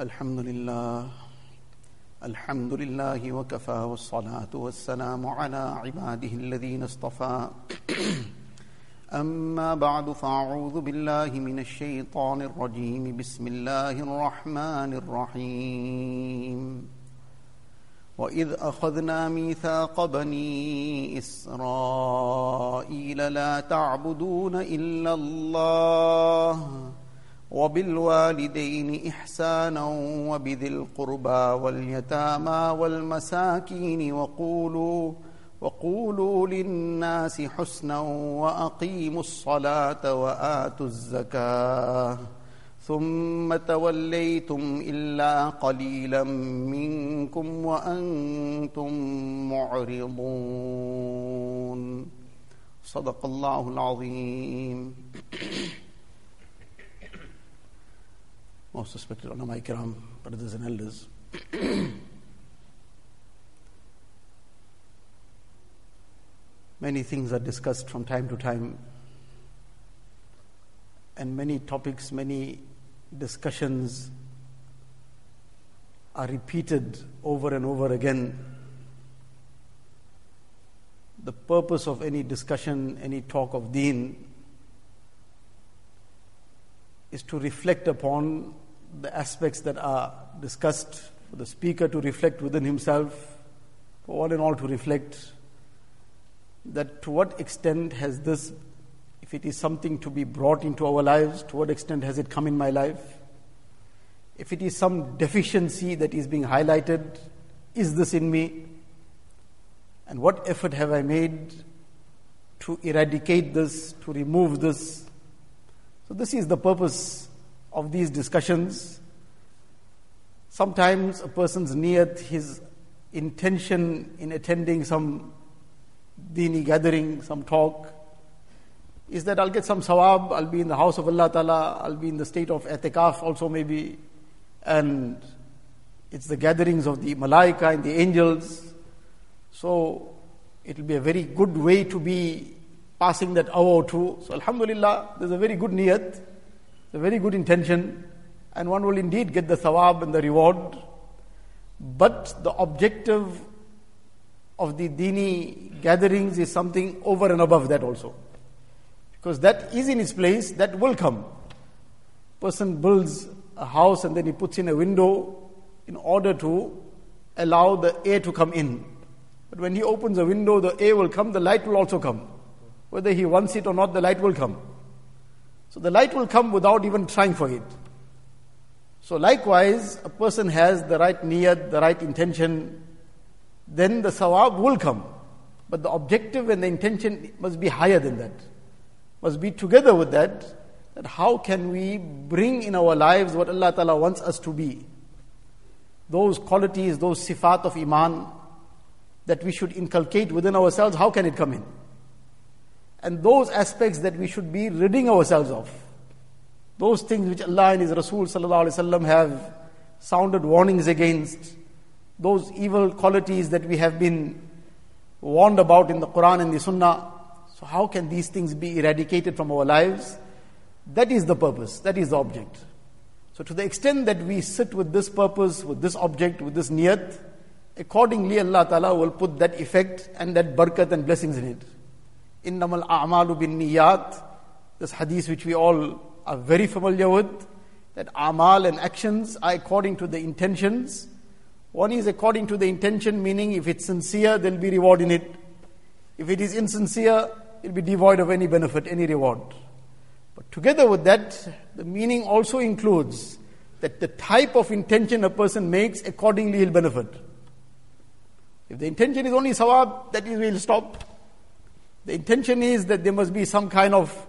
الحمد لله. الحمد لله وكفى والصلاة والسلام على عباده الذين اصطفى. أما بعد فأعوذ بالله من الشيطان الرجيم. بسم الله الرحمن الرحيم. وإذ أخذنا ميثاق بني إسرائيل لا تعبدون إلا الله. وبالوالدين إحسانا وبذي القربى واليتامى والمساكين وقولوا وقولوا للناس حسنا وأقيموا الصلاة وآتوا الزكاة ثم توليتم إلا قليلا منكم وأنتم معرضون. صدق الله العظيم. Most respected ulama ikram, brothers and elders. Many things are discussed from time to time, and many topics, many discussions are repeated over and over again. The purpose of any discussion, any talk of deen, is to reflect upon the aspects that are discussed, for the speaker to reflect within himself, for all in all to reflect that to what extent has this, if it is something to be brought into our lives, to what extent has it come in my life? If it is some deficiency that is being highlighted, is this in me? And what effort have I made to eradicate this, to remove this? So, this is the purpose of these discussions. Sometimes a person's niyat, his intention in attending some dini gathering, some talk, is that I'll get some sawab, I'll be in the house of Allah Ta'ala, I'll be in the state of etikaf also maybe, and it's the gatherings of the malaika and the angels. So it'll be a very good way to be passing that hour or two. So Alhamdulillah, there's a very good niyat, a very good intention, and one will indeed get the thawab and the reward. But the objective of the dini gatherings is something over and above that also. Because that is in its place, that will come. Person builds a house and then he puts in a window in order to allow the air to come in. But when he opens a window, the air will come, the light will also come. Whether he wants it or not, the light will come. So the light will come without even trying for it. So likewise, a person has the right niyat, the right intention, then the sawab will come. But the objective and the intention must be higher than that. Must be together with that, that how can we bring in our lives what Allah Ta'ala wants us to be. Those qualities, those sifat of iman that we should inculcate within ourselves, how can it come in? And those aspects that we should be ridding ourselves of. Those things which Allah and His Rasul have sounded warnings against, those evil qualities that we have been warned about in the Quran and the Sunnah. So, how can these things be eradicated from our lives? That is the purpose, that is the object. So, to the extent that we sit with this purpose, with this object, with this niyat, accordingly Allah Ta'ala will put that effect and that barakat and blessings in it. Innamal a'malu bin niyat, this hadith which we all are very familiar with, that amal and actions are according to the intentions. One is according to the intention, meaning if it's sincere, there'll be reward in it. If it is insincere, it'll be devoid of any benefit, any reward. But together with that, the meaning also includes that the type of intention a person makes, accordingly he'll benefit. If the intention is only sawab, that is, will stop. The intention is that there must be some kind of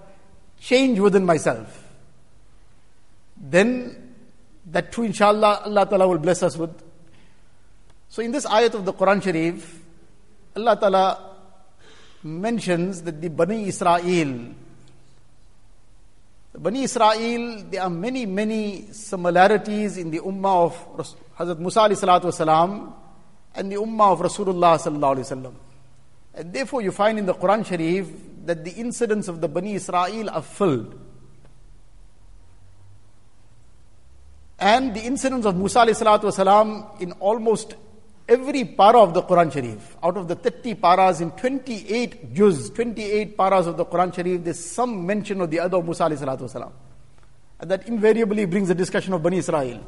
change within myself. Then that too, inshallah, Allah Ta'ala will bless us with. So in this ayat of the Quran Sharif, Allah Ta'ala mentions that the Bani Israel, the Bani Israel, there are many, many similarities in the ummah of Hazrat Musa and the ummah of Rasulullah sallallahu wasallam. And therefore you find in the Quran Sharif that the incidents of the Bani Israel are filled. And the incidents of Musa والسلام, in almost every para of the Quran Sharif. Out of the 30 paras in 28 juz, 28 paras of the Quran Sharif, there's some mention of the other Musa والسلام. And that invariably brings a discussion of Bani Israel.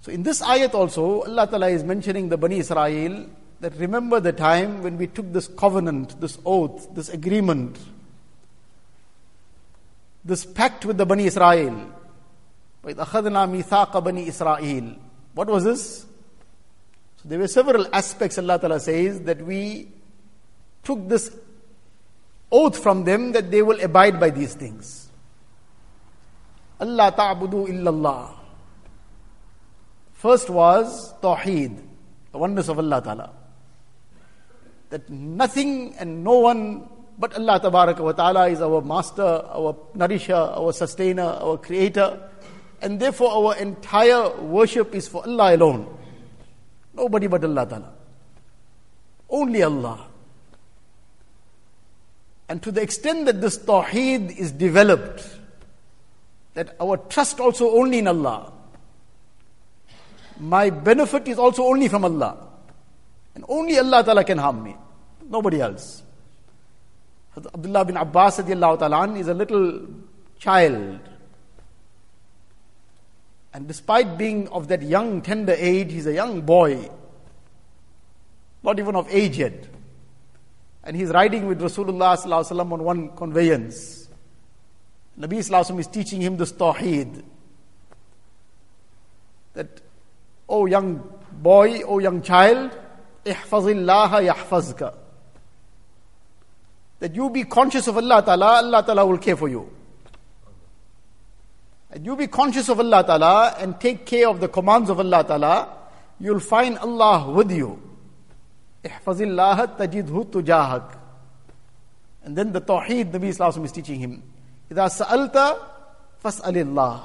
So in this ayat also, Allah Ta'ala is mentioning the Bani Israel that remember the time when we took this covenant, this oath, this agreement, this pact with the Bani Israel. Bani Israel. What was this? So there were several aspects Allah Ta'ala says that we took this oath from them that they will abide by these things. Allah ta'budu illallah. First was Tawheed, the oneness of Allah Ta'ala that nothing and no one but Allah ta'ala is our master, our nourisher, our sustainer, our creator. And therefore our entire worship is for Allah alone. Nobody but Allah ta'ala. Only Allah. And to the extent that this tawheed is developed, that our trust also only in Allah. My benefit is also only from Allah. And only Allah Ta'ala can harm me, nobody else. Abdullah bin Abbas ta'ala is a little child. And despite being of that young, tender age, he's a young boy, not even of age yet. And he's riding with Rasulullah on one conveyance. Nabi Sallallahu is teaching him this tawheed. That, oh young boy, oh young child, احفظ الله يحفظك that you be conscious of Allah Ta'ala, Allah Ta'ala will care for you. And you be conscious of Allah Ta'ala and take care of the commands of Allah Ta'ala, you'll find Allah with you. احفظ الله تجده تجاهك And then the Tawheed Nabi Sallallahu is teaching him. إذا سألت فاسأل الله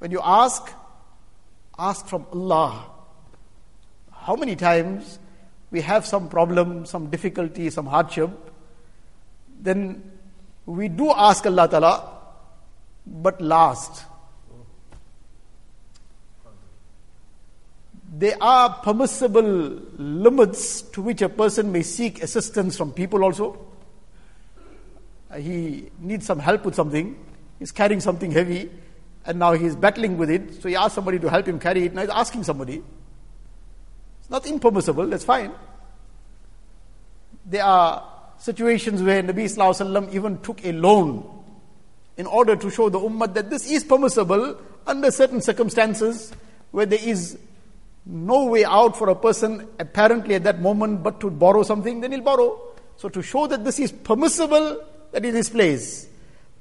When you ask, ask from Allah. How many times we have some problem, some difficulty, some hardship, then we do ask Allah Ta'ala, but last. There are permissible limits to which a person may seek assistance from people also. He needs some help with something, he's carrying something heavy, and now he's battling with it, so he asks somebody to help him carry it, now he's asking somebody. Not impermissible, that's fine. There are situations where Nabi Wasallam even took a loan in order to show the ummah that this is permissible under certain circumstances where there is no way out for a person apparently at that moment but to borrow something, then he'll borrow. So to show that this is permissible, that is his place.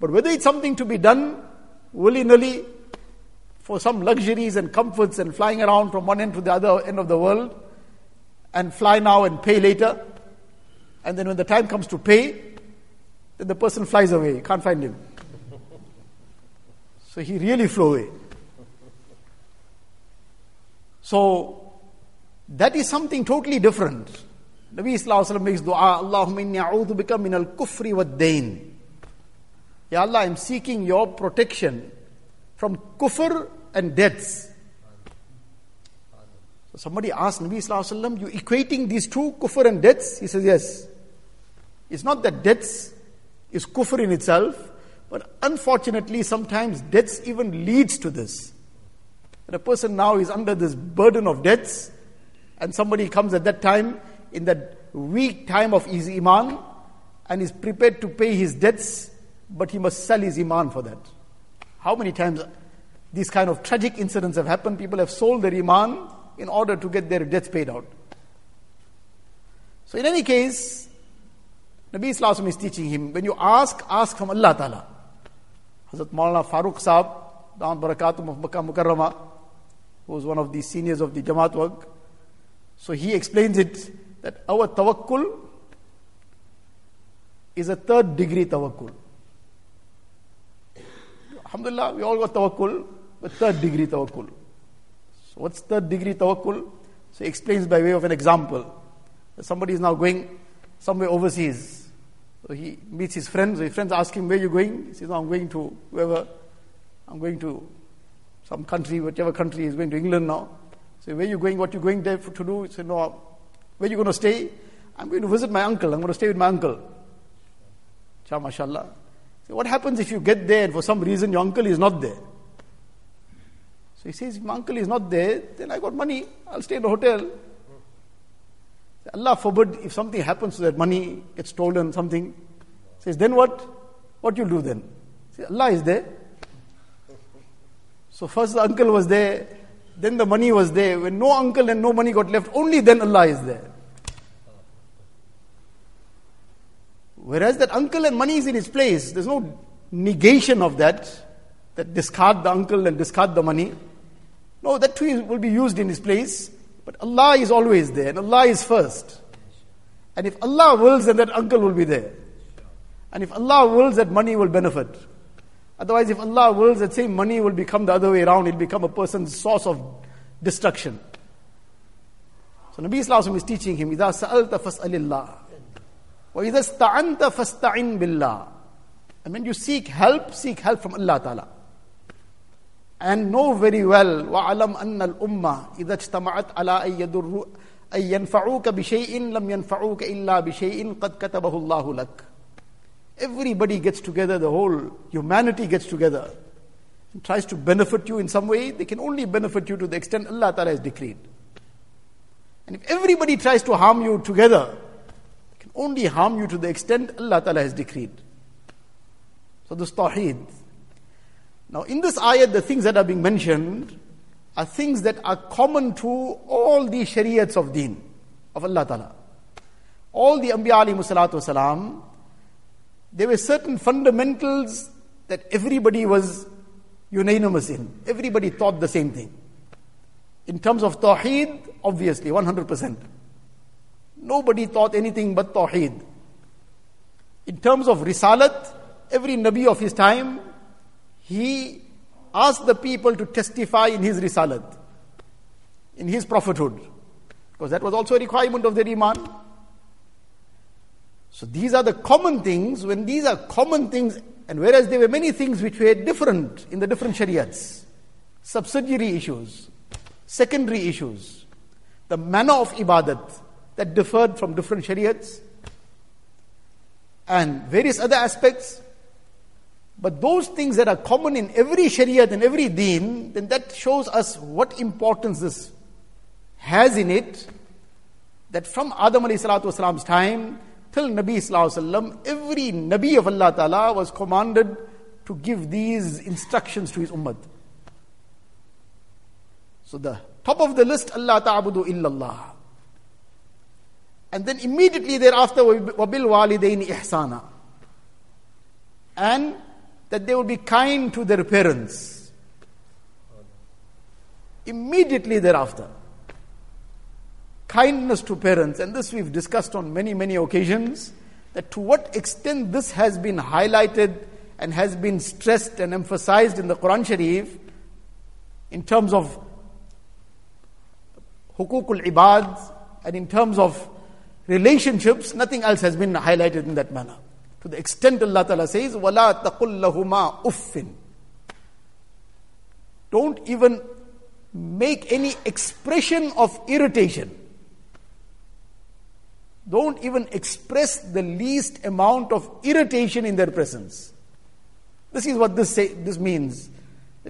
But whether it's something to be done willy-nilly for some luxuries and comforts and flying around from one end to the other end of the world and fly now and pay later. And then when the time comes to pay, then the person flies away. You can't find him. So he really flew away. So that is something totally different. Nabi Wasallam makes dua, Allahumma inni a'udhu bika min al-kufri wa dain. Ya Allah, I'm seeking your protection from kufr and debts. So somebody asked Nabi Sallallahu you equating these two, kufr and debts? He says, yes. It's not that debts is kufr in itself, but unfortunately sometimes debts even leads to this. A person now is under this burden of debts, and somebody comes at that time, in that weak time of his iman, and is prepared to pay his debts, but he must sell his iman for that. How many times these kind of tragic incidents have happened. People have sold their iman in order to get their debts paid out. So, in any case, Nabi Islam is teaching him when you ask, ask from Allah Ta'ala. Hazrat Maulana Farooq Saab, Daan Barakatum of Makkah Mukarrama, who was one of the seniors of the Jamaat work. So he explains it that our tawakkul is a third degree tawakkul. Alhamdulillah, we all got tawakkul, but third degree tawakkul. So what's third degree tawakkul? So he explains by way of an example. Somebody is now going somewhere overseas. So he meets his friends. So his friends ask him, Where are you going? He says, no, I'm going to whoever. I'm going to some country, whichever country is going to England now. So where are you going? What are you going there for, to do? Say, no, where are you going to stay? I'm going to visit my uncle. I'm going to stay with my uncle. Cha, mashallah. So what happens if you get there and for some reason your uncle is not there? So he says, if my uncle is not there, then I got money. I'll stay in a hotel. Allah forbid if something happens to that money, gets stolen, something. Says, then what? What you'll do then? Say, Allah is there. So first the uncle was there, then the money was there. When no uncle and no money got left, only then Allah is there. Whereas that uncle and money is in its place, there's no negation of that, that discard the uncle and discard the money. No, that too will be used in its place. But Allah is always there, and Allah is first. And if Allah wills, then that uncle will be there. And if Allah wills, that money will benefit. Otherwise, if Allah wills, that same money will become the other way around. It'll become a person's source of destruction. So Nabi Islam is teaching him, إِذَا سَأَلْتَ فَاسْأَلِ اللَّهِ وَإِذَا اسْتَعَنْتَ فَاسْتَعِنْ بِاللَّهِ And when you seek help, seek help from Allah Ta'ala. And know very well, وَعَلَمْ أَنَّ الْأُمَّةِ إِذَا اجْتَمَعَتْ عَلَىٰ أَن يَدُرُّ أن ينفعوك بشيء لم ينفعوك إلا بشيء قد كتبه الله لك Everybody gets together, the whole humanity gets together and tries to benefit you in some way, they can only benefit you to the extent Allah Ta'ala has decreed. And if everybody tries to harm you together, they can only harm you to the extent Allah Ta'ala has decreed. So this Tawheed. now in this ayat, the things that are being mentioned are things that are common to all the shariats of deen, of Allah Ta'ala. All the Anbiya alayhi salatu there were certain fundamentals that everybody was unanimous in. Everybody thought the same thing. In terms of Tawheed, obviously, 100%. Nobody thought anything but Tawheed. In terms of Risalat, every Nabi of his time, he asked the people to testify in his Risalat, in his prophethood. Because that was also a requirement of their Iman. So these are the common things. When these are common things, and whereas there were many things which were different in the different shariats, subsidiary issues, secondary issues, the manner of ibadat that differed from different shariats, and various other aspects. But those things that are common in every shariat and every deen, then that shows us what importance this has in it. That from Adam wasalam's time, till Nabi Sallallahu every Nabi of Allah Ta'ala was commanded to give these instructions to his ummah. So the top of the list, Allah ta'budu illallah. And then immediately thereafter, wabil walidaini ihsana. And that they will be kind to their parents. Immediately thereafter kindness to parents, and this we've discussed on many, many occasions, that to what extent this has been highlighted and has been stressed and emphasized in the Quran Sharif in terms of hukukul ibad and in terms of relationships, nothing else has been highlighted in that manner. To the extent Allah Ta'ala says, وَلَا تَقُلْ لَهُمَا uffin. Don't even make any expression of irritation don't even express the least amount of irritation in their presence. This is what this, say, this means.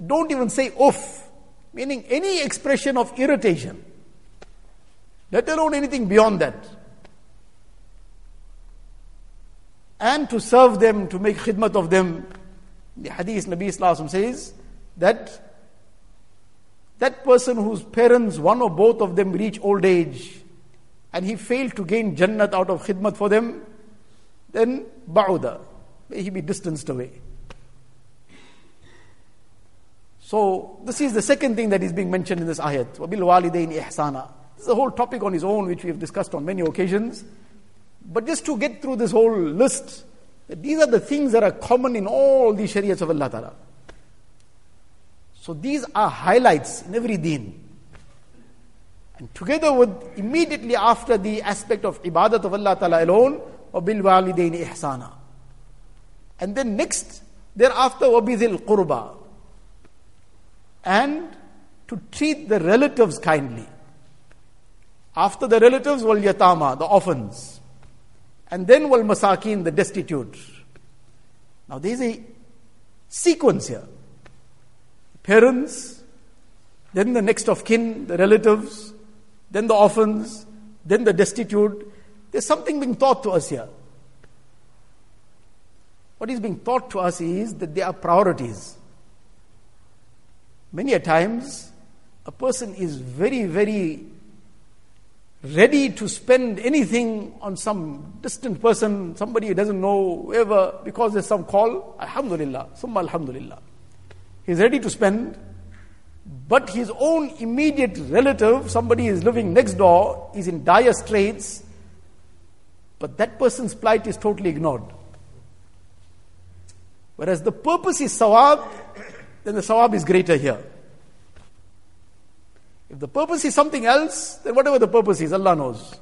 Don't even say oof, meaning any expression of irritation, let alone anything beyond that. And to serve them, to make khidmat of them. The hadith Nabi Islam says that that person whose parents, one or both of them, reach old age, and he failed to gain Jannat out of khidmat for them, then ba'uda, may he be distanced away. So, this is the second thing that is being mentioned in this ayat. وَبِالْوَالِدَيْنِ إِحْسَانًا This is a whole topic on its own which we have discussed on many occasions. But just to get through this whole list, these are the things that are common in all the shariats of Allah Ta'ala. So these are highlights in every deen. And together with immediately after the aspect of ibadat of Allah Ta'ala alone, وَبِالْوَالِدَيْنِ إِحْسَانًا. And then next, thereafter, وَبِذِي الْقُرْبَى. and to treat the relatives kindly. After the relatives, wal yatama, the orphans. And then wal masakin, the destitute. Now there is a sequence here. Parents, then the next of kin, the relatives, then the orphans, then the destitute. There's something being taught to us here. What is being taught to us is that there are priorities. Many a times, a person is very, very ready to spend anything on some distant person, somebody he doesn't know, whoever, because there's some call. Alhamdulillah, summa alhamdulillah. He's ready to spend, but his own immediate relative, somebody is living next door, is in dire straits, but that person's plight is totally ignored. Whereas the purpose is sawab, then the sawab is greater here. If the purpose is something else, then whatever the purpose is, Allah knows.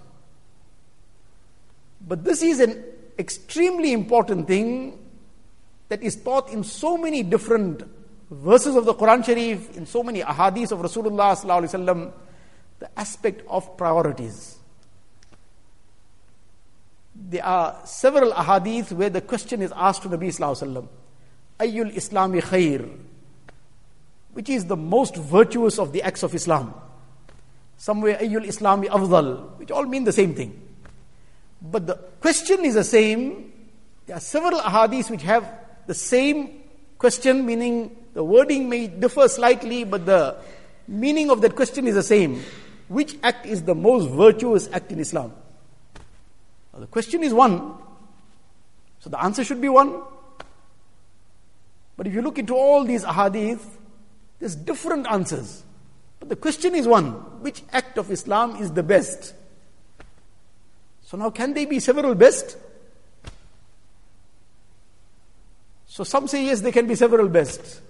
But this is an extremely important thing that is taught in so many different verses of the Quran Sharif, in so many ahadith of Rasulullah the aspect of priorities. There are several ahadith where the question is asked to Nabi sallallahu alaihi wasallam, Ayyul Islami khair? Which is the most virtuous of the acts of Islam? Somewhere Ayyul Islami afdal, which all mean the same thing. But the question is the same. There are several ahadiths which have the same question, meaning the wording may differ slightly, but the meaning of that question is the same. Which act is the most virtuous act in Islam? Now the question is one. So the answer should be one. But if you look into all these ahadith, there's different answers. But the question is one which act of Islam is the best? So now, can they be several best? So some say yes, there can be several best.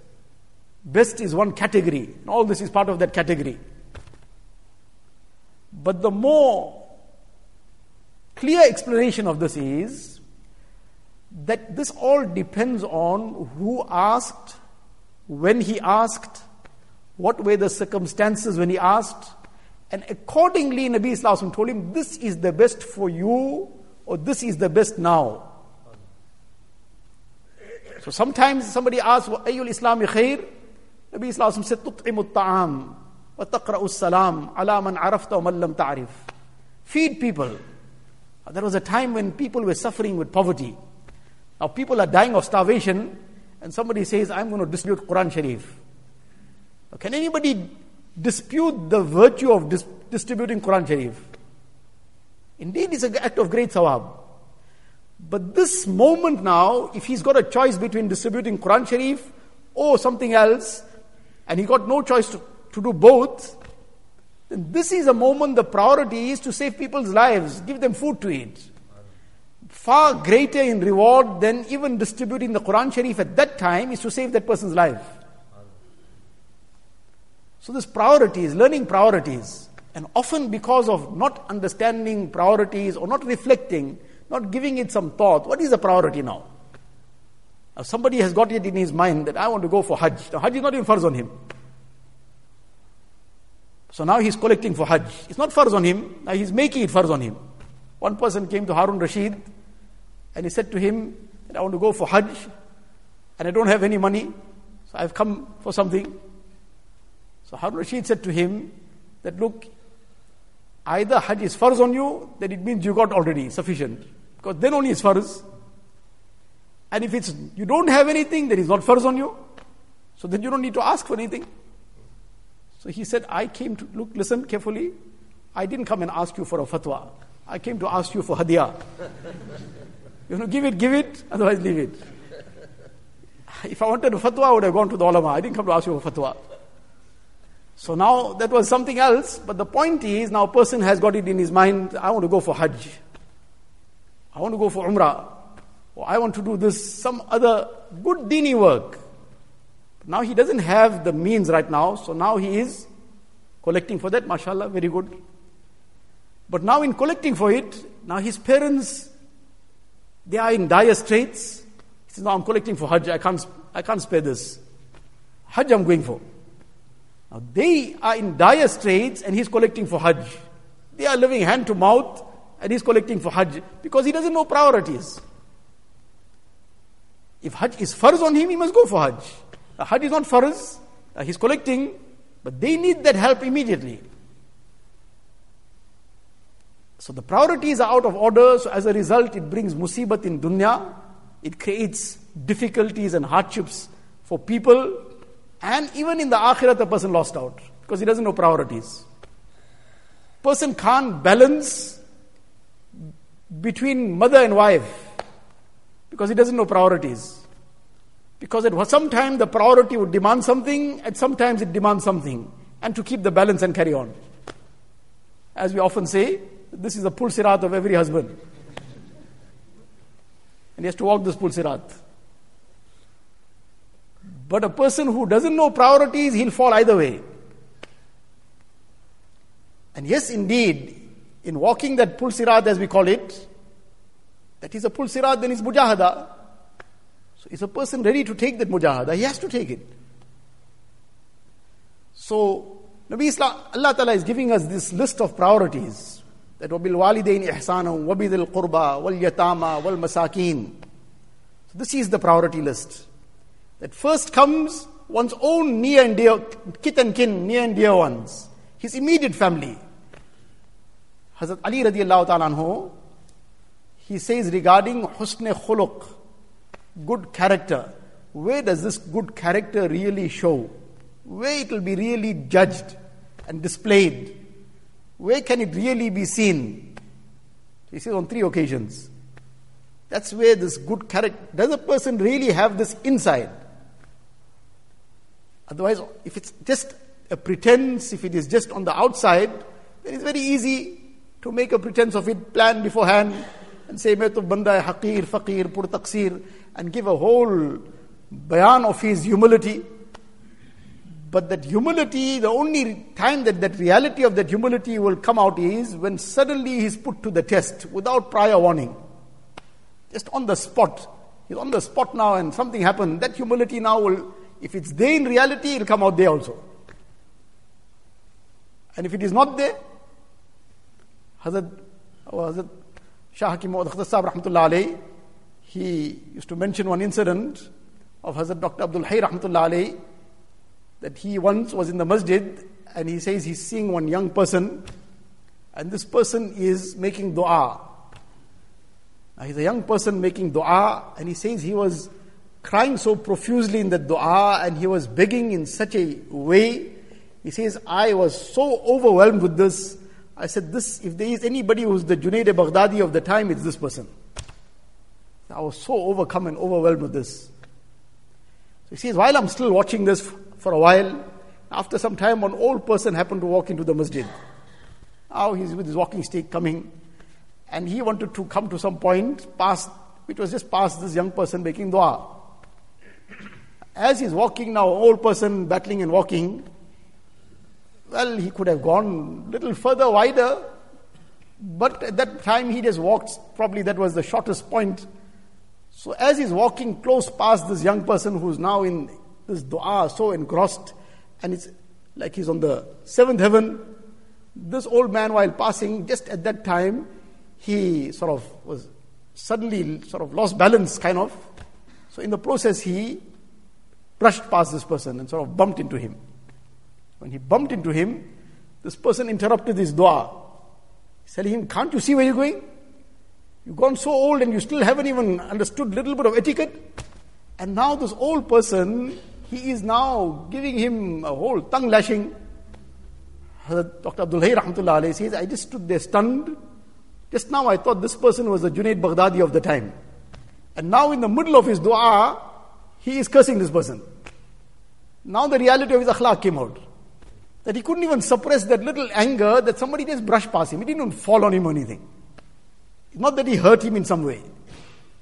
Best is one category. All this is part of that category. But the more clear explanation of this is that this all depends on who asked, when he asked, what were the circumstances when he asked, and accordingly Nabi Islam told him, This is the best for you, or this is the best now. So sometimes somebody asks, Ayyul Islam khair? Nabi Islam said, Tut'imu ta'am wa taqra'u salam ala man arafta wa lam ta'rif. Feed people. There was a time when people were suffering with poverty. Now people are dying of starvation and somebody says, I'm going to distribute Quran Sharif. Can anybody dispute the virtue of dis- distributing Quran Sharif? Indeed, it's an act of great sawab. But this moment now, if he's got a choice between distributing Quran Sharif or something else, and he got no choice to, to do both, then this is a moment the priority is to save people's lives, give them food to eat far greater in reward than even distributing the Quran Sharif at that time is to save that person's life. So, this priorities, learning priorities, and often because of not understanding priorities or not reflecting, not giving it some thought, what is the priority now? now somebody has got it in his mind that I want to go for Hajj. Now, Hajj is not even farz on him. So now he's collecting for Hajj. It's not farz on him, now he's making it farz on him. One person came to Harun Rashid and he said to him I want to go for Hajj and I don't have any money, so I've come for something. So Harun Rashid said to him that look, either Hajj is farz on you, then it means you got already sufficient. Because then only it's farz. And if it's you don't have anything, then it's not farz on you. So then you don't need to ask for anything. So he said, I came to look, listen carefully. I didn't come and ask you for a fatwa. I came to ask you for hadiyah. You know, give it, give it, otherwise leave it. If I wanted a fatwa, I would have gone to the ulama. I didn't come to ask you for fatwa. So now that was something else, but the point is now a person has got it in his mind, I want to go for Hajj. I want to go for Umrah. Or I want to do this, some other good dini work. Now he doesn't have the means right now, so now he is collecting for that, mashallah, very good. But now in collecting for it, now his parents they are in dire straits. He says, No, I'm collecting for Hajj. I can't, I can't spare this. Hajj I'm going for. Now they are in dire straits and he's collecting for Hajj. They are living hand to mouth and he's collecting for Hajj because he doesn't know priorities. If Hajj is farz on him, he must go for Hajj. Uh, Hajj is not farz, he's collecting, but they need that help immediately. So the priorities are out of order, so as a result, it brings musibat in dunya, it creates difficulties and hardships for people, and even in the akhirat, the person lost out because he doesn't know priorities. Person can't balance between mother and wife because he doesn't know priorities. Because at some time the priority would demand something, at sometimes it demands something, and to keep the balance and carry on. As we often say, this is the pul sirat of every husband. And he has to walk this pul sirat. But a person who doesn't know priorities, he'll fall either way. And yes, indeed, in walking that pul sirat, as we call it, that is a pul sirat, then it's mujahada. So is a person ready to take that mujahada? He has to take it. So, Nabi Islam, Allah Ta'ala is giving us this list of priorities That وَبِالْوَالِدَيْنِ إِحْسَانًا وَبِذِي الْقُرْبَى وَالْيَتَامَى وَالْمَسَاكِينَ So this is the priority list. That first comes one's own near and dear, kith and kin, near and dear ones. His immediate family. Hazrat Ali radiallahu ta'ala anhu, he says regarding husn khuluq, good character, where does this good character really show? Where it will be really judged and displayed? Where can it really be seen? He says on three occasions. That's where this good character. Does a person really have this inside? Otherwise, if it's just a pretense, if it is just on the outside, then it's very easy to make a pretense of it, plan beforehand, and say, Main to banda hai, haqir, faqir, pur taqsir, and give a whole bayan of his humility. But that humility, the only time that that reality of that humility will come out is when suddenly he's put to the test without prior warning. Just on the spot. He's on the spot now and something happened. That humility now will, if it's there in reality, it'll come out there also. And if it is not there, Hazrat, oh, Hazrat Shah Hakim Muhammad Rahmatullah alayhi, he used to mention one incident of Hazrat Dr. Abdul Hay Rahmatullah alayhi, that he once was in the masjid and he says he's seeing one young person and this person is making dua. Now he's a young person making dua and he says he was crying so profusely in the dua and he was begging in such a way. He says, I was so overwhelmed with this I said, this, if there is anybody who's the Junaid Baghdadi of the time, it's this person. I was so overcome and overwhelmed with this. So he says, while I'm still watching this for a while, after some time, one old person happened to walk into the masjid. Now he's with his walking stick coming, and he wanted to come to some point past, which was just past this young person making dua. As he's walking now, old person battling and walking, well, he could have gone little further, wider, but at that time he just walked, probably that was the shortest point. So as he's walking close past this young person who's now in this dua, so engrossed, and it's like he's on the seventh heaven, this old man, while passing, just at that time, he sort of was suddenly sort of lost balance, kind of. So in the process, he brushed past this person and sort of bumped into him. When he bumped into him, this person interrupted his dua. He's telling him, Can't you see where you're going? You've gone so old and you still haven't even understood little bit of etiquette. And now this old person, he is now giving him a whole tongue lashing. Dr. Abdul Rahmatullah says, I just stood there stunned. Just now I thought this person was the Junaid Baghdadi of the time. And now in the middle of his dua, he is cursing this person. Now the reality of his akhlaq came out that he couldn't even suppress that little anger that somebody just brushed past him. He didn't even fall on him or anything. Not that he hurt him in some way.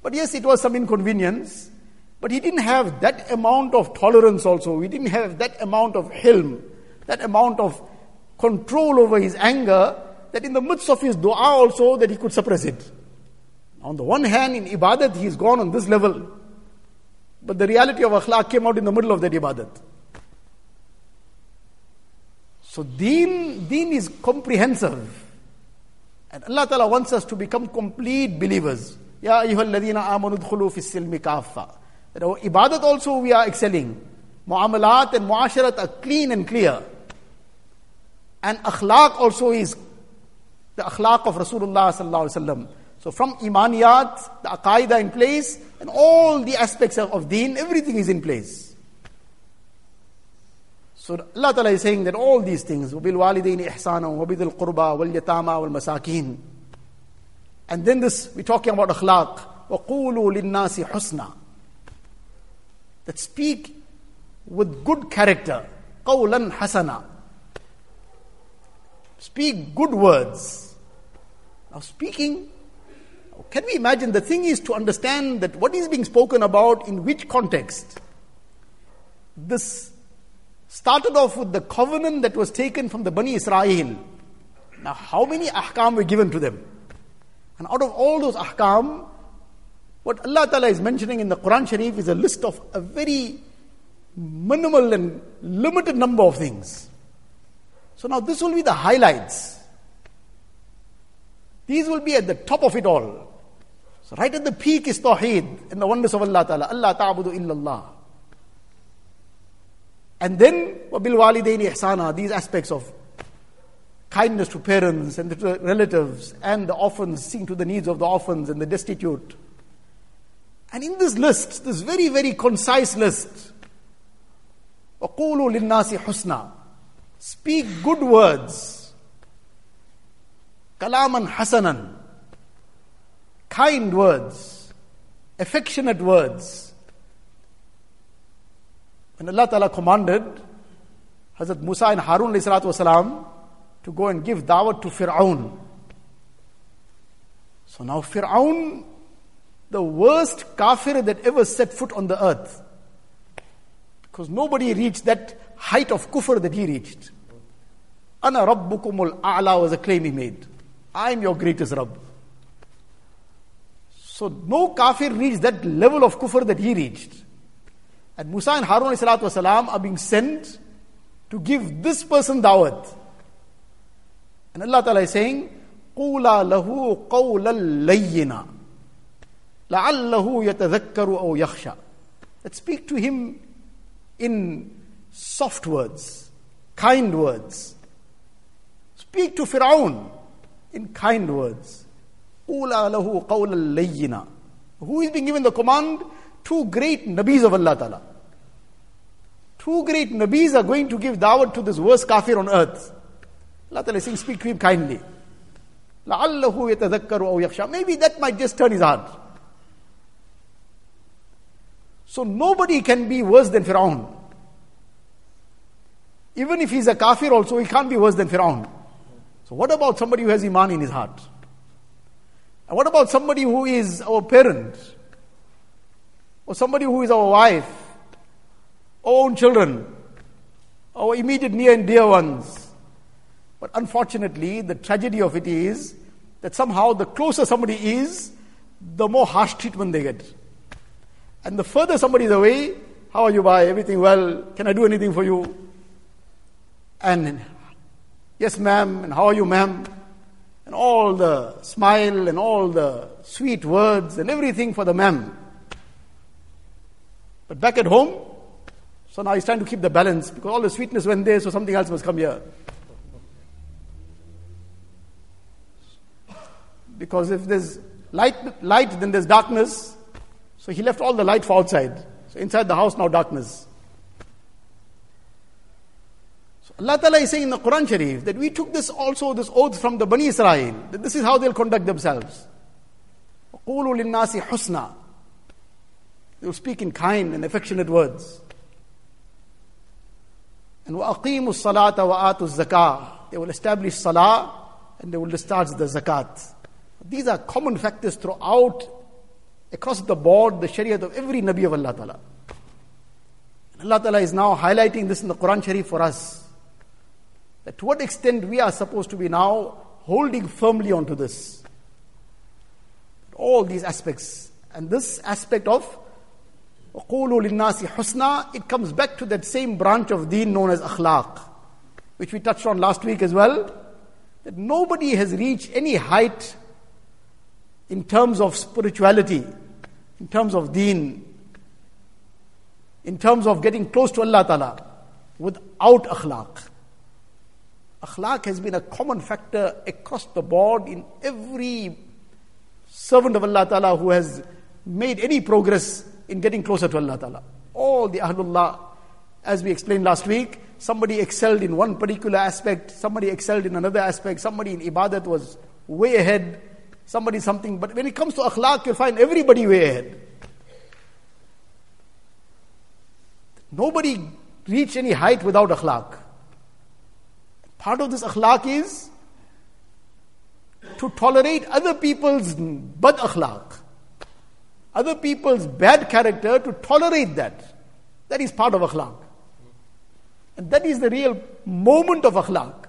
But yes, it was some inconvenience. But he didn't have that amount of tolerance also. He didn't have that amount of hilm, that amount of control over his anger, that in the midst of his dua also, that he could suppress it. On the one hand, in ibadat, he's gone on this level. But the reality of akhlaq came out in the middle of that ibadat. So deen, deen is comprehensive. And Allah Ta'ala wants us to become complete believers. Ya ayyuhalladhina amanu dhulu fi silmi kaffa. That our ibadat also we are excelling. Muamalat and muasharat are clean and clear. And akhlaq also is the akhlaq of Rasulullah sallallahu alaihi wasallam. So from imaniyat, the aqaida in place, and all the aspects of, of deen, everything is in place. So Allah Ta'ala is saying that all these things, وَبِالْوَالِدَيْنِ إِحْسَانًا وَبِذِي الْقُرْبَى وَالْيَتَامَى وَالْمَسَاكِينَ And then this, we're talking about akhlaq. وَقُولُوا لِلنَّاسِ حُسْنًا that speak with good character. Qawlan hasana. Speak good words. Now, speaking, can we imagine? The thing is to understand that what is being spoken about in which context. This started off with the covenant that was taken from the Bani Israel. Now, how many ahkam were given to them? And out of all those ahkam, what Allah Ta'ala is mentioning in the Quran Sharif is a list of a very minimal and limited number of things. So now this will be the highlights. These will be at the top of it all. So right at the peak is Tawheed and the wonders of Allah Ta'ala. Allah ta'budu illallah. And then, wabil walidaini ihsana, these aspects of kindness to parents and the relatives and the orphans, seeing to the needs of the orphans and the destitute And in this list, this very, very concise list, وَقُولُوا لِلنَّاسِ حُسْنًا Speak good words. Kalaman hasanan. Kind words. Affectionate words when Allah Ta'ala commanded Hazrat Musa and Harun والسلام, to go and give dawah to Fir'aun. So now Fir'aun, the worst kafir that ever set foot on the earth. Because nobody reached that height of kufr that he reached. Ana rabbukumul a'la was a claim he made. I am your greatest Rabb. So no kafir reached that level of kufr that he reached. And Musa and Harun والسلام, are being sent to give this person dawat. And Allah Ta'ala is saying, قُولَا لَهُ قَوْلًا لَيِّنًا لَعَلَّهُ يَتَذَكَّرُ أَوْ يَخْشَى Let's speak to him in soft words, kind words. Speak to Firaun in kind words. قُولَا لَهُ قَوْلًا لَيِّنًا Who is being given the command? Two great Nabis of Allah Ta'ala. Two great Nabis are going to give dawah to this worst kafir on earth. Allah Ta'ala is saying, speak to him kindly. لَعَلَّهُ يَتَذَكَّرُ أَوْ يَخْشَى Maybe that might just turn his heart. So nobody can be worse than Firaun. Even if he's a kafir also, he can't be worse than Firaun. So what about somebody who has iman in his heart? And what about somebody who is our parent? Or somebody who is our wife? Our own children, our immediate near and dear ones. But unfortunately, the tragedy of it is that somehow the closer somebody is, the more harsh treatment they get. And the further somebody is away, how are you, by Everything well? Can I do anything for you? And yes, ma'am, and how are you, ma'am? And all the smile and all the sweet words and everything for the ma'am. But back at home, so now he's trying to keep the balance because all the sweetness went there, so something else must come here. Because if there's light, light, then there's darkness. So he left all the light for outside. So inside the house, now darkness. So Allah Ta'ala is saying in the Quran Sharif that we took this also, this oath from the Bani Israel, that this is how they'll conduct themselves. قُولُوا لِلنَّاسِ حُسْنًا They will speak in kind and affectionate words. And وَأَقِيمُوا الصَّلَاةَ وَآتُوا الزَّكَاةَ They will establish salah and they will discharge the zakat. These are common factors throughout, across the board, the shariah of every Nabi of Allah Ta'ala. Allah Ta'ala is now highlighting this in the Quran Sharif for us. That to what extent we are supposed to be now holding firmly onto this. All these aspects. And this aspect of وَقُولُوا لِلنَّاسِ حُسْنًا It comes back to that same branch of deen known as akhlaq. which we touched on last week as well, that nobody has reached any height in terms of spirituality, in terms of deen, in terms of getting close to Allah Ta'ala without akhlaq. Akhlaq has been a common factor across the board in every servant of Allah Ta'ala who has made any progress in getting closer to Allah Ta'ala. All the Ahlullah, as we explained last week, somebody excelled in one particular aspect, somebody excelled in another aspect, somebody in ibadat was way ahead, somebody something. But when it comes to akhlaq, you'll find everybody way ahead. Nobody reach any height without akhlaq. Part of this akhlaq is to tolerate other people's bad akhlaq, other people's bad character, to tolerate that. That is part of akhlaq. And that is the real moment of akhlaq.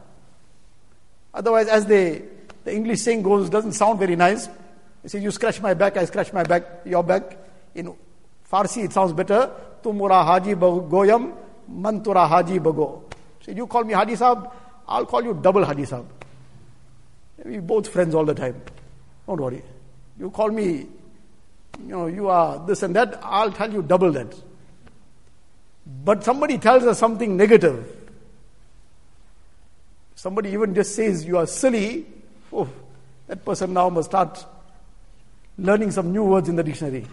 Otherwise, as the, the English saying goes, doesn't sound very nice. They says, You scratch my back, I scratch my back, your back. In Farsi, it sounds better. Tumura haji goyam, mantura haji bago. So you call me Haji Sahab, I'll call you double Haji Sahab. We both friends all the time. Don't worry. You call me, you know, you are this and that, I'll tell you double that. But somebody tells us something negative. Somebody even just says you are silly. Oh, that person now must start learning some new words in the dictionary.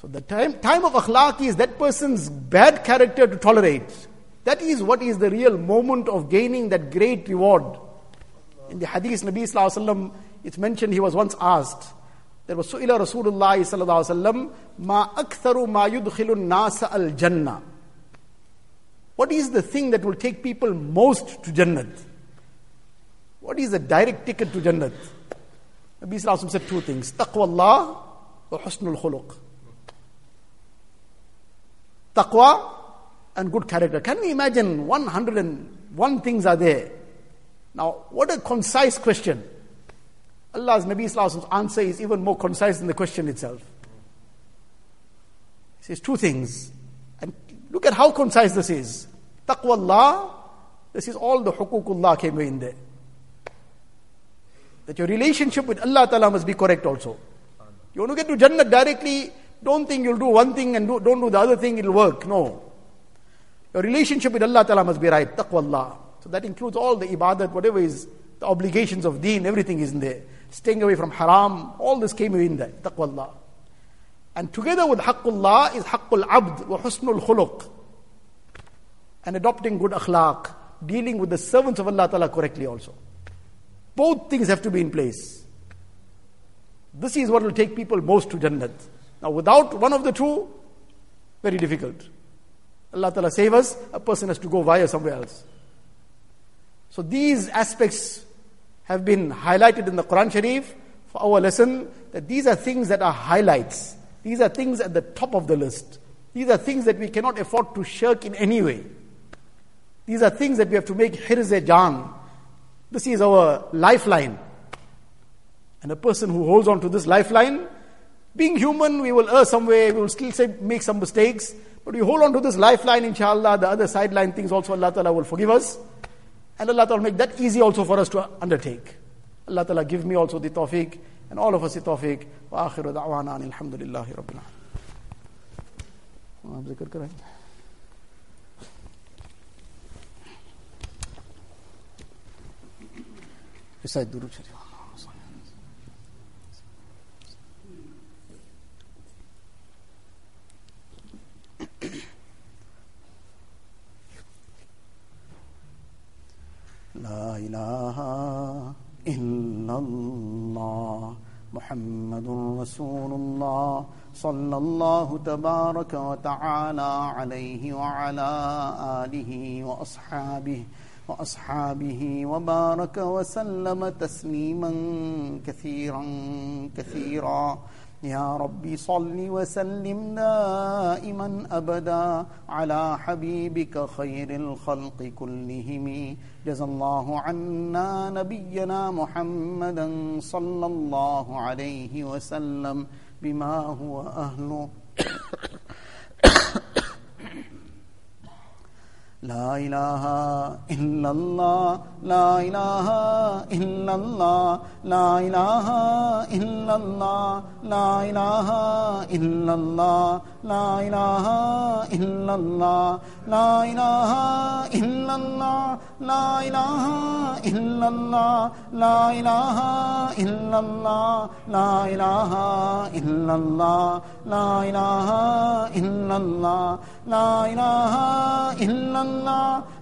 So the time, time of akhlaq is that person's bad character to tolerate. That is what is the real moment of gaining that great reward. In the hadith, Nabi Sallallahu it's mentioned he was once asked, there was Su'ila Rasulullah sallallahu alaihi wasallam, ma aktharu ma yudkhilun nasa al jannah. What is the thing that will take people most to Jannat? What is the direct ticket to Jannat? Nabi Sallallahu said two things, taqwa Allah wa husnul khuluq. Taqwa and good character. Can we imagine 101 things are there? Now, what a concise question. Allah's Nabi Sallallahu answer is even more concise than the question itself. He says two things. And look at how concise this is. Taqwa Allah, this is all the hukukullah came in there. That your relationship with Allah Ta'ala must be correct also. You want to get to Jannah directly, don't think you'll do one thing and do, don't do the other thing, it'll work. No. Your relationship with Allah Ta'ala must be right. Taqwa Allah. So that includes all the ibadat, whatever is the obligations of deen, everything is in there staying away from haram, all this came in there, taqwallah. And together with haqqullah is haqqul abd wa husnul khuluq. And adopting good akhlaq, dealing with the servants of Allah Ta'ala correctly also. Both things have to be in place. This is what will take people most to Jannat. Now, without one of the two, very difficult. Allah Ta'ala save us, a person has to go via somewhere else. So, these aspects have been highlighted in the Quran Sharif for our lesson that these are things that are highlights. These are things at the top of the list. These are things that we cannot afford to shirk in any way. These are things that we have to make hirze jan. This is our lifeline. And a person who holds on to this lifeline, being human, we will err somewhere, we will still say, make some mistakes, but we hold on to this lifeline, inshallah, the other sideline things also Allah Ta'ala will forgive us. And Allah Ta'ala make that easy also for us to undertake. Allah Ta'ala give me also the tawfiq and all of us the tawfiq. Wa akhiru da'wana alhamdulillahi rabbil आप जिक्र करें لا إله إلا الله محمد رسول الله صلى الله تبارك وتعالى عليه وعلى آله وأصحابه وأصحابه وبارك وسلم تسليما كثيرا كثيرا. يا ربي صل وسلم دائما أبدا على حبيبك خير الخلق كلهم. جزى الله عنا نبينا محمدا صلى الله عليه وسلم بما هو أهله. لا الہ الا اللہ لا الہ الا اللہ لا الہ الا اللہ لا الہ الا اللہ لا الہ الا اللہ لا إله إلا الله، لا إله إلا الله، لا إله إلا الله، لا إله إلا الله، لا إله إلا الله، لا إله إلا الله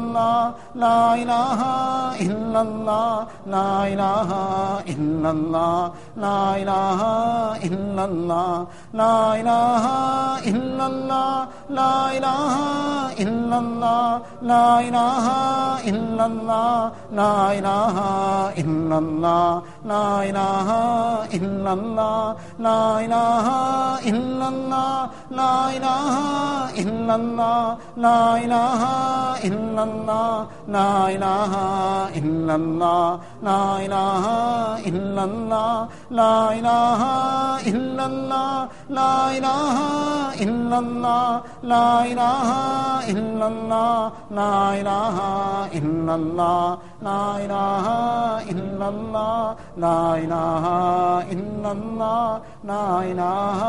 اللہ لا الہ الا اللہ لا الہ الا اللہ لا الہ الا اللہ لا الہ الا اللہ لا الہ الا اللہ لا الہ الا اللہ لا الہ الا اللہ لا الہ الا اللہ لا الہ الا اللہ لا الہ الا اللہ لا الہ الا اللہ اللہ، لا الہ الا اللہ لا الہ الا اللہ لا الہ الا اللہ لا الہ الا اللہ لا الہ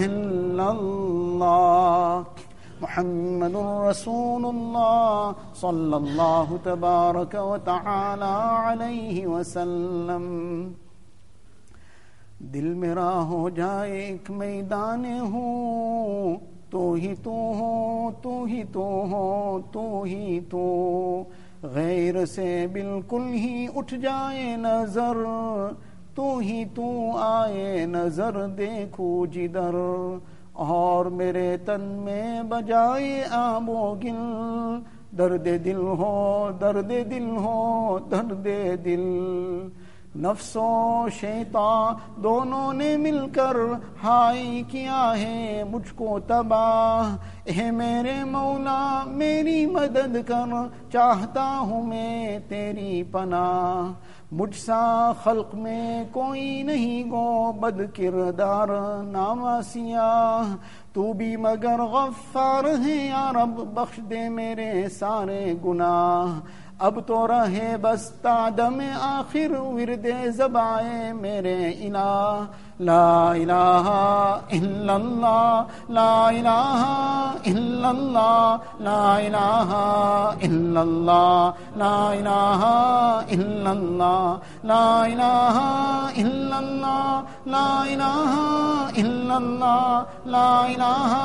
الا اللہ محمد رسول الله صلى الله تبارك وتعالى عليه وسلم۔ دل میرا ہو جائے ایک میدان ہوں تو ہی تو ہو، تو ہی تو ہو، تو ہی تو۔ غیر سے بالکل ہی اٹھ جائے نظر، تو ہی تو آئے نظر دیکھو جدر۔ اور میرے تن میں بجائے آب و گل، درد دل ہو، درد دل ہو، درد دل۔ نفس و شیطان دونوں نے مل کر ہائی کیا ہے مجھ کو تباہ۔ اے میرے مولا، میری مدد کر، چاہتا ہوں میں تیری پناہ۔ مجھ سا خلق میں کوئی نہیں گو بد کردار ناماسیا تو بھی مگر غفار ہے، یا رب بخش دے میرے سارے گناہ۔ اب تو رہے بس تادم آخر، ورد زبائے میرے الہ لا الہ الا اللہ لا الہ الا اللہ لا الہ الا اللہ لا الہ الا اللہ لا الہ الا اللہ لا الہ الا اللہ لا الہ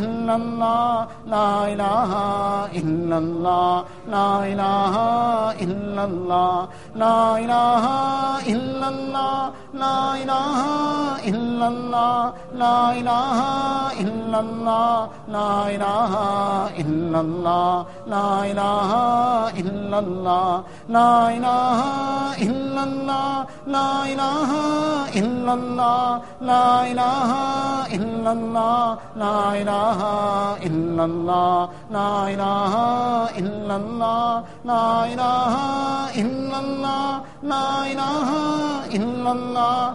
الا اللہ لا الہ الا اللہ لا الہ الا اللہ لا الہ الا اللہ لا الہ إلا الله لا إله إلا الله لا إله إلا الله لا إله إلا الله لا إله إلا الله لا إله إلا الله لا إله إلا الله لا إله إلا الله لا إله إلا الله لا إله إلا الله لا إله إلا الله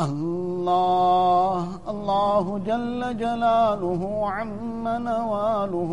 الله الله جل جلاله عم نواله.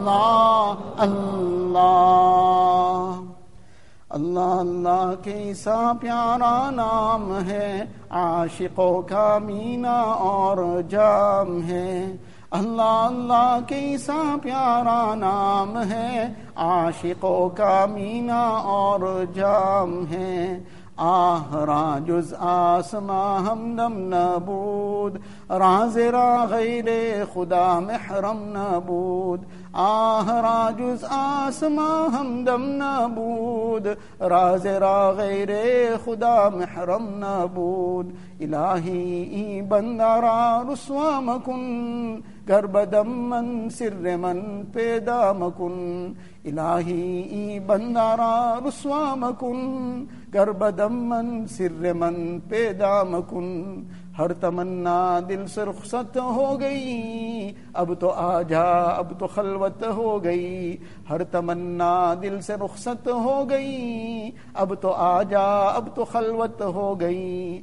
اللہ اللہ. اللہ اللہ کیسا پیارا نام ہے، عاشقوں کا مینا اور جام ہے۔ اللہ اللہ کیسا پیارا نام ہے، عاشقوں کا مینا اور جام ہے۔ آہ را جز آسما ہمدم نبود۔ راز را غیر خدا، محرم نبود۔ آہ راجز آسماں ہمدم نابود، راز را غیر خدا محرم نابود. الہی بندہ را رسوا مکن گربدم من سر من پیدا مکن. الہی بندہ را رسوا مکن گربدم من سر من پیدا مکن. ہر تمنا دل سے رخصت ہو گئی۔ اب تو آ جا اب تو خلوت ہو گئی۔ ہر تمنا دل سے رخصت ہو گئی۔ اب تو آ جا اب تو خلوت ہو گئی۔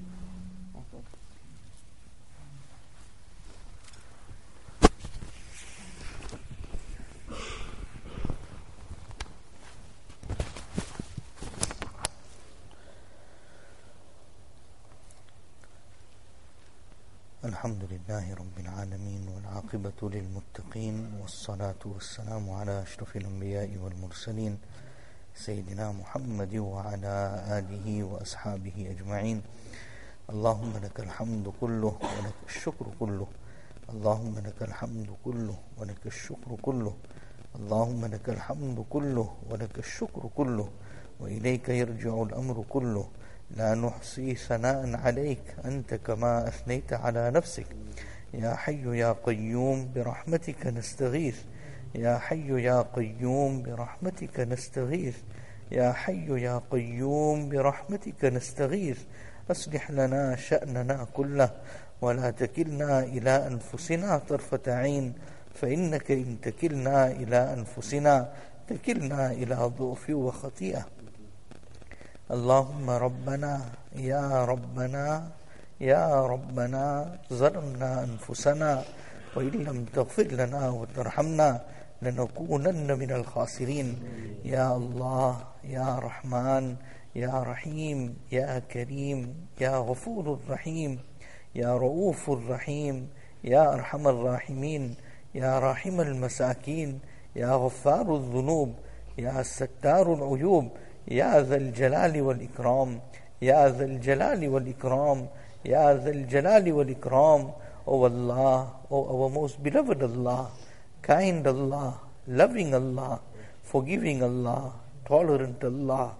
الحمد لله رب العالمين والعاقبة للمتقين والصلاة والسلام على أشرف الأنبياء والمرسلين سيدنا محمد وعلى آله وأصحابه أجمعين. اللهم لك الحمد كله ولك الشكر كله. اللهم لك الحمد كله ولك الشكر كله. اللهم لك الحمد كله ولك الشكر كله. وإليك يرجع الأمر كله. لا نحصي ثناء عليك أنت كما أثنيت على نفسك. يا حي يا قيوم برحمتك نستغيث. يا حي يا قيوم برحمتك نستغيث. يا حي يا قيوم برحمتك نستغيث. أصلح لنا شأننا كله ولا تكلنا إلى أنفسنا طرفة عين. فإنك إن تكلنا إلى أنفسنا تكلنا إلى ضعف وخطيئة. اللهم ربنا يا ربنا يا ربنا ظلمنا أنفسنا وإن لم تغفر لنا وترحمنا لنكونن من الخاسرين. يا الله يا رحمن يا رحيم يا كريم يا غفور رحيم يا رؤوف رحيم يا أرحم الراحمين يا راحم المساكين يا غفار الذنوب يا ستار العيوب يا ذا الجلال والإكرام Ya Zal Jalali wal Ikram, Ya Zal Jalali wal Ikram, O Allah, O our most beloved Allah, kind Allah, loving Allah, forgiving Allah, tolerant Allah,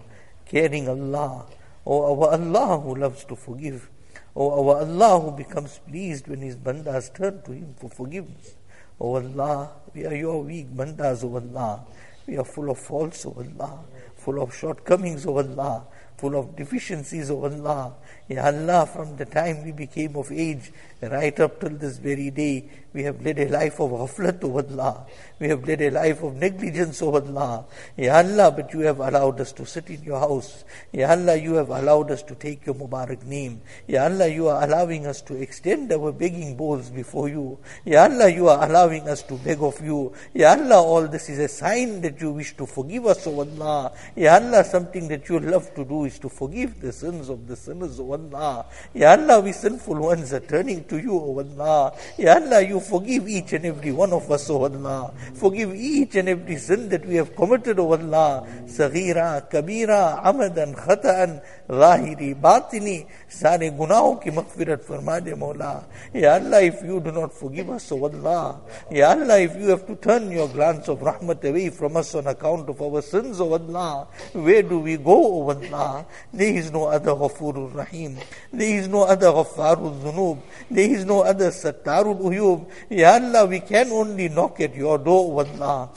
caring Allah, O our Allah who loves to forgive, O our Allah who becomes pleased when his bandas turn to him for forgiveness. O Allah, we are your weak bandas, O Allah. We are full of faults, O Allah, full of shortcomings, O Allah, full of deficiencies, O Allah. Ya Allah, from the time we became of age, right up till this very day, we have led a life of ghaflat, O Allah. We have led a life of negligence, O Allah. Ya Allah, but you have allowed us to sit in your house. Ya Allah, you have allowed us to take your Mubarak name. Ya Allah, you are allowing us to extend our begging bowls before you. Ya Allah, you are allowing us to beg of you. Ya Allah, all this is a sign that you wish to forgive us, O Allah. Ya Allah, something that you love to do is to forgive the sins of the sinners, O Allah. Allah. Ya Allah, we sinful ones are turning to you, O Allah. Ya Allah, you forgive each and every one of us, O Allah. Forgive each and every sin that we have committed, O Allah. Sagira, Kabira, Amadan, Khata'an, Zahiri, Batini, Sare Gunao ki Maghfirat Farma de Mola. Ya Allah, if you do not forgive us, O Allah. Ya Allah, if you have to turn your glance of rahmat away from us on account of our sins, O Allah, where do we go, O Allah? There is no other Ghafurur Rahim. there is no other Ghafarul Dhunub there is no other Sattarul Uyub ya Allah we can only knock at your door O Allah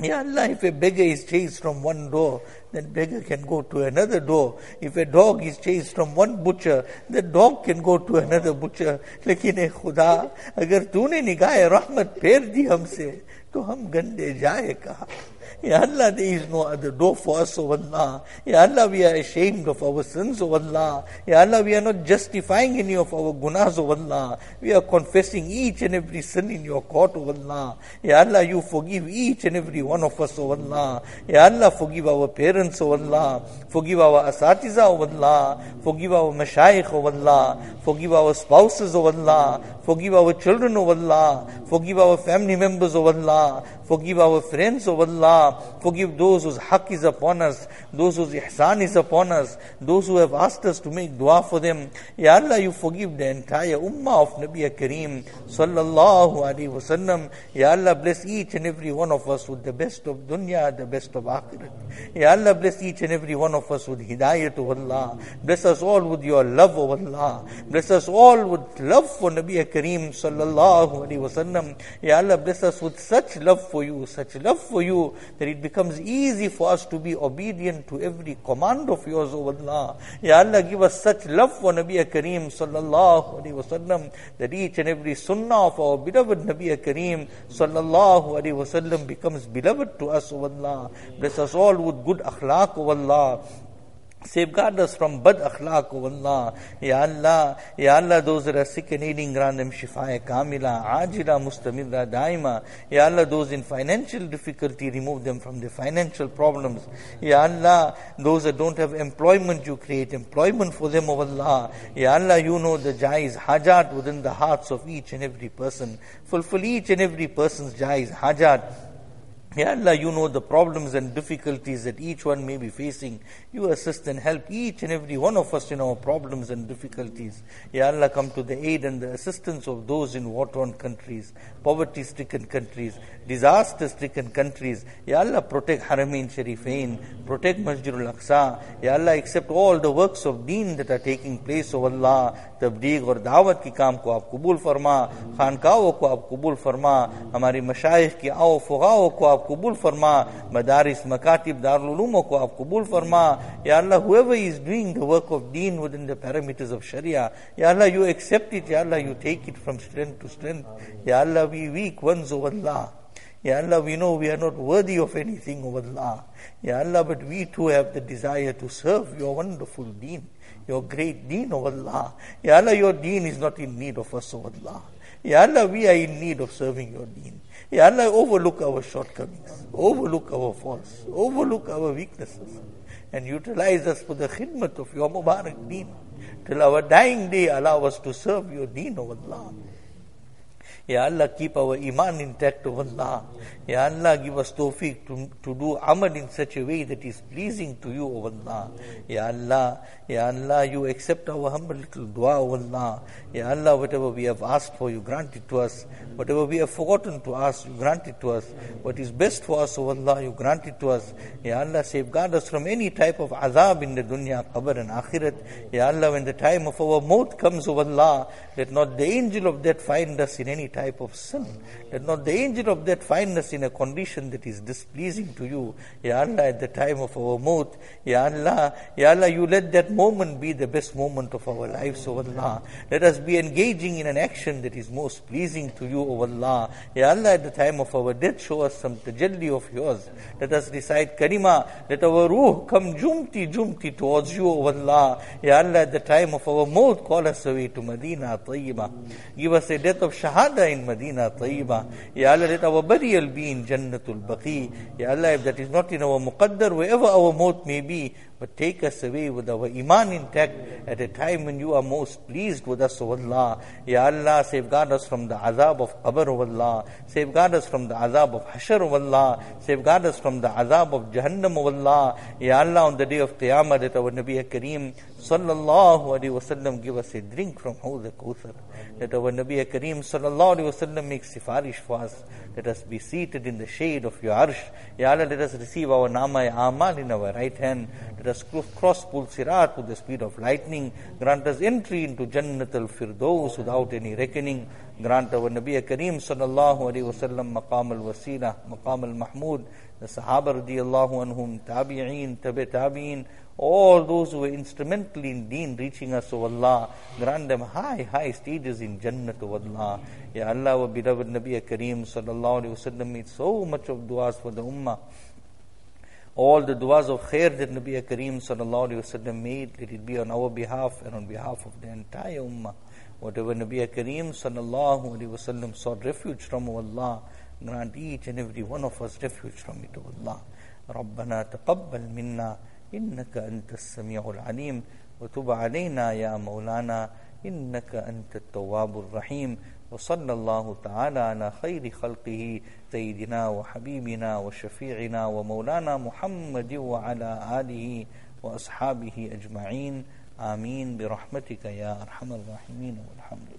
Ya Allah, if a beggar is chased from one door, then beggar can go to another door. If a dog is chased from one butcher, the dog can go to another butcher. लेकिन ए खुदा अगर तूने निगाह रहमत फेर दी हमसे तो हम गंदे जाए कहा Ya Allah, there is no other door for us, O Allah. Ya Allah, we are ashamed of our sins, O Allah. Ya Allah, we are not justifying any of our gunas, O Allah. We are confessing each and every sin in your court, O Allah. Ya Allah, you forgive each and every one of us, O Allah. Ya Allah, forgive our parents, O Allah. Forgive our asatiza, O Allah. Forgive our mashayikh, O Allah. Forgive our spouses, O Allah. Forgive our children, O Allah. Forgive our family members, O Allah. Forgive our friends, O Allah. Forgive those whose haqq is upon us, those whose ihsan is upon us, those who have asked us to make dua for them. Ya Allah, you forgive the entire ummah of Nabi Kareem sallallahu alaihi wasallam. Ya Allah, bless each and every one of us with the best of dunya, the best of akhirat. Ya Allah, bless each and every one of us with hidayat, O Allah. Bless us all with your love, O Allah. Bless us all with love for Nabi Kareem sallallahu alaihi wasallam. Ya Allah, bless us with such love for you, such love for you that it becomes easy for us to be obedient to every command of yours, O Allah. Ya Allah, give us such love for Nabi Kareem sallallahu alaihi wasallam that each and every sunnah of our beloved Nabi Kareem sallallahu alaihi wasallam becomes beloved to us, O Allah. Bless us all with good akhlaq, O Allah. Safeguard us from bad akhlaq, O Allah. Ya Allah, Ya Allah, those that are sick and needing, grant them shifaya kamila, ajila, mustamila, daima. Ya Allah, those in financial difficulty, remove them from their financial problems. Ya Allah, those that don't have employment, you create employment for them, O Allah. Ya Allah, you know the jais, hajat within the hearts of each and every person. Fulfill each and every person's jais, hajat. Ya Allah, you know the problems and difficulties that each one may be facing. You assist and help each and every one of us in our problems and difficulties. Ya Allah, come to the aid and the assistance of those in war-torn countries, poverty-stricken countries, disaster-stricken countries. Ya Allah, protect Haramain Sharifain, protect Masjidul Aqsa. Ya Allah, accept all the works of deen that are taking place, O Allah. تبلیغ اور دعوت کی کام کو آپ قبول فرما، خانقاہوں کو آپ قبول فرما، ہماری مشائق کی آؤ فغاؤں کو آپ قبول فرما، مدارس، مکاتب، دارالعلوموں کو آپ قبول فرما۔ یا اللہ، whoever is doing the work of deen within the parameters of sharia یا اللہ، you accept it یا اللہ، you take it from strength to strength یا اللہ، we weak ones of Allah Ya Allah, we know we are not worthy of anything, O Allah. Ya Allah, but we too have the desire to serve your wonderful deen, your great deen, O Allah. Ya Allah, your deen is not in need of us, O Allah. Ya Allah, we are in need of serving your deen. Ya Allah, overlook our shortcomings, overlook our faults, overlook our weaknesses, and utilize us for the khidmat of your Mubarak deen. Till our dying day, allow us to serve your deen, O Allah. Ya Allah, keep our iman intact, O Allah. Ya Allah, give us tawfiq to, to do amal in such a way that is pleasing to you, O Allah. Ya Allah, Ya Allah, you accept our humble little dua, O Allah. Ya Allah, whatever we have asked for, you grant it to us. Whatever we have forgotten to ask, you grant it to us. What is best for us, O Allah, you grant it to us. Ya Allah, safeguard us from any type of azab in the dunya, qabr and akhirat. Ya Allah, when the time of our maut comes, O Allah, let not the angel of death find us in any type of sin. Let not the angel of that fineness in a condition that is displeasing to you. Ya Allah, at the time of our maut, Ya Allah, Ya Allah, you let that moment be the best moment of our lives, O Allah. Let us be engaging in an action that is most pleasing to you, O Allah. Ya Allah, at the time of our death, show us some tajalli of yours. Let us recite kalima. Let our ruh come jumti jumti towards you, O Allah. Ya Allah, at the time of our maut, call us away to Medina Tayyiba. Give us a death of shahada in Medina Tayyiba. Ya Allah, let our burial be in Jannatul Baqi. Ya Allah, if that is not in our muqaddar, wherever our maut may be, but take us away with our iman intact at a time when you are most pleased with us, O Allah. Ya Allah, safeguard us from the azab of qabr, O Allah. Safeguard us from the azab of hashr, O Allah. Safeguard us from the azab of jahannam, O Allah. Ya Allah, on the day of Qiyamah, that our Nabi Kareem, sallallahu alayhi wasallam, give us a drink from Hawd Kauthar. That our Nabi Kareem, sallallahu alayhi wasallam, make sifarish for us. Let us be seated in the shade of your arsh. Ya Allah, let us receive our nama amal in our right hand. Us cross Pul Sirat with the speed of lightning. Grant us entry into Jannat al Firdaus without any reckoning. Grant our Nabi Kareem sallallahu alayhi wasallam maqam al wasila, maqam al mahmud, the Sahaba radiallahu anhum, tabi'een, tabi tabi'een, all those who were instrumental in deen reaching us, O Allah, grant them high, high stages in Jannat, O Allah. Ya Allah, our beloved Nabi Kareem sallallahu alayhi wasallam made so much of du'as for the ummah all the du'as of khair that Nabi Kareem sallallahu alayhi wasallam made, let it be on our behalf and on behalf of the entire ummah. Whatever Nabi Kareem sallallahu alayhi wasallam sought refuge from Allah, grant each and every one of us refuge from it, O Allah. ربنا تقبل منا إنك أنت السميع العليم وتب علينا يا مولانا إنك أنت التواب الرحيم وصلى الله تعالى على خير خلقه سيدنا وحبيبنا وشفيعنا ومولانا محمد وعلى آله وأصحابه أجمعين. آمين. برحمتك يا أرحم الراحمين. والحمد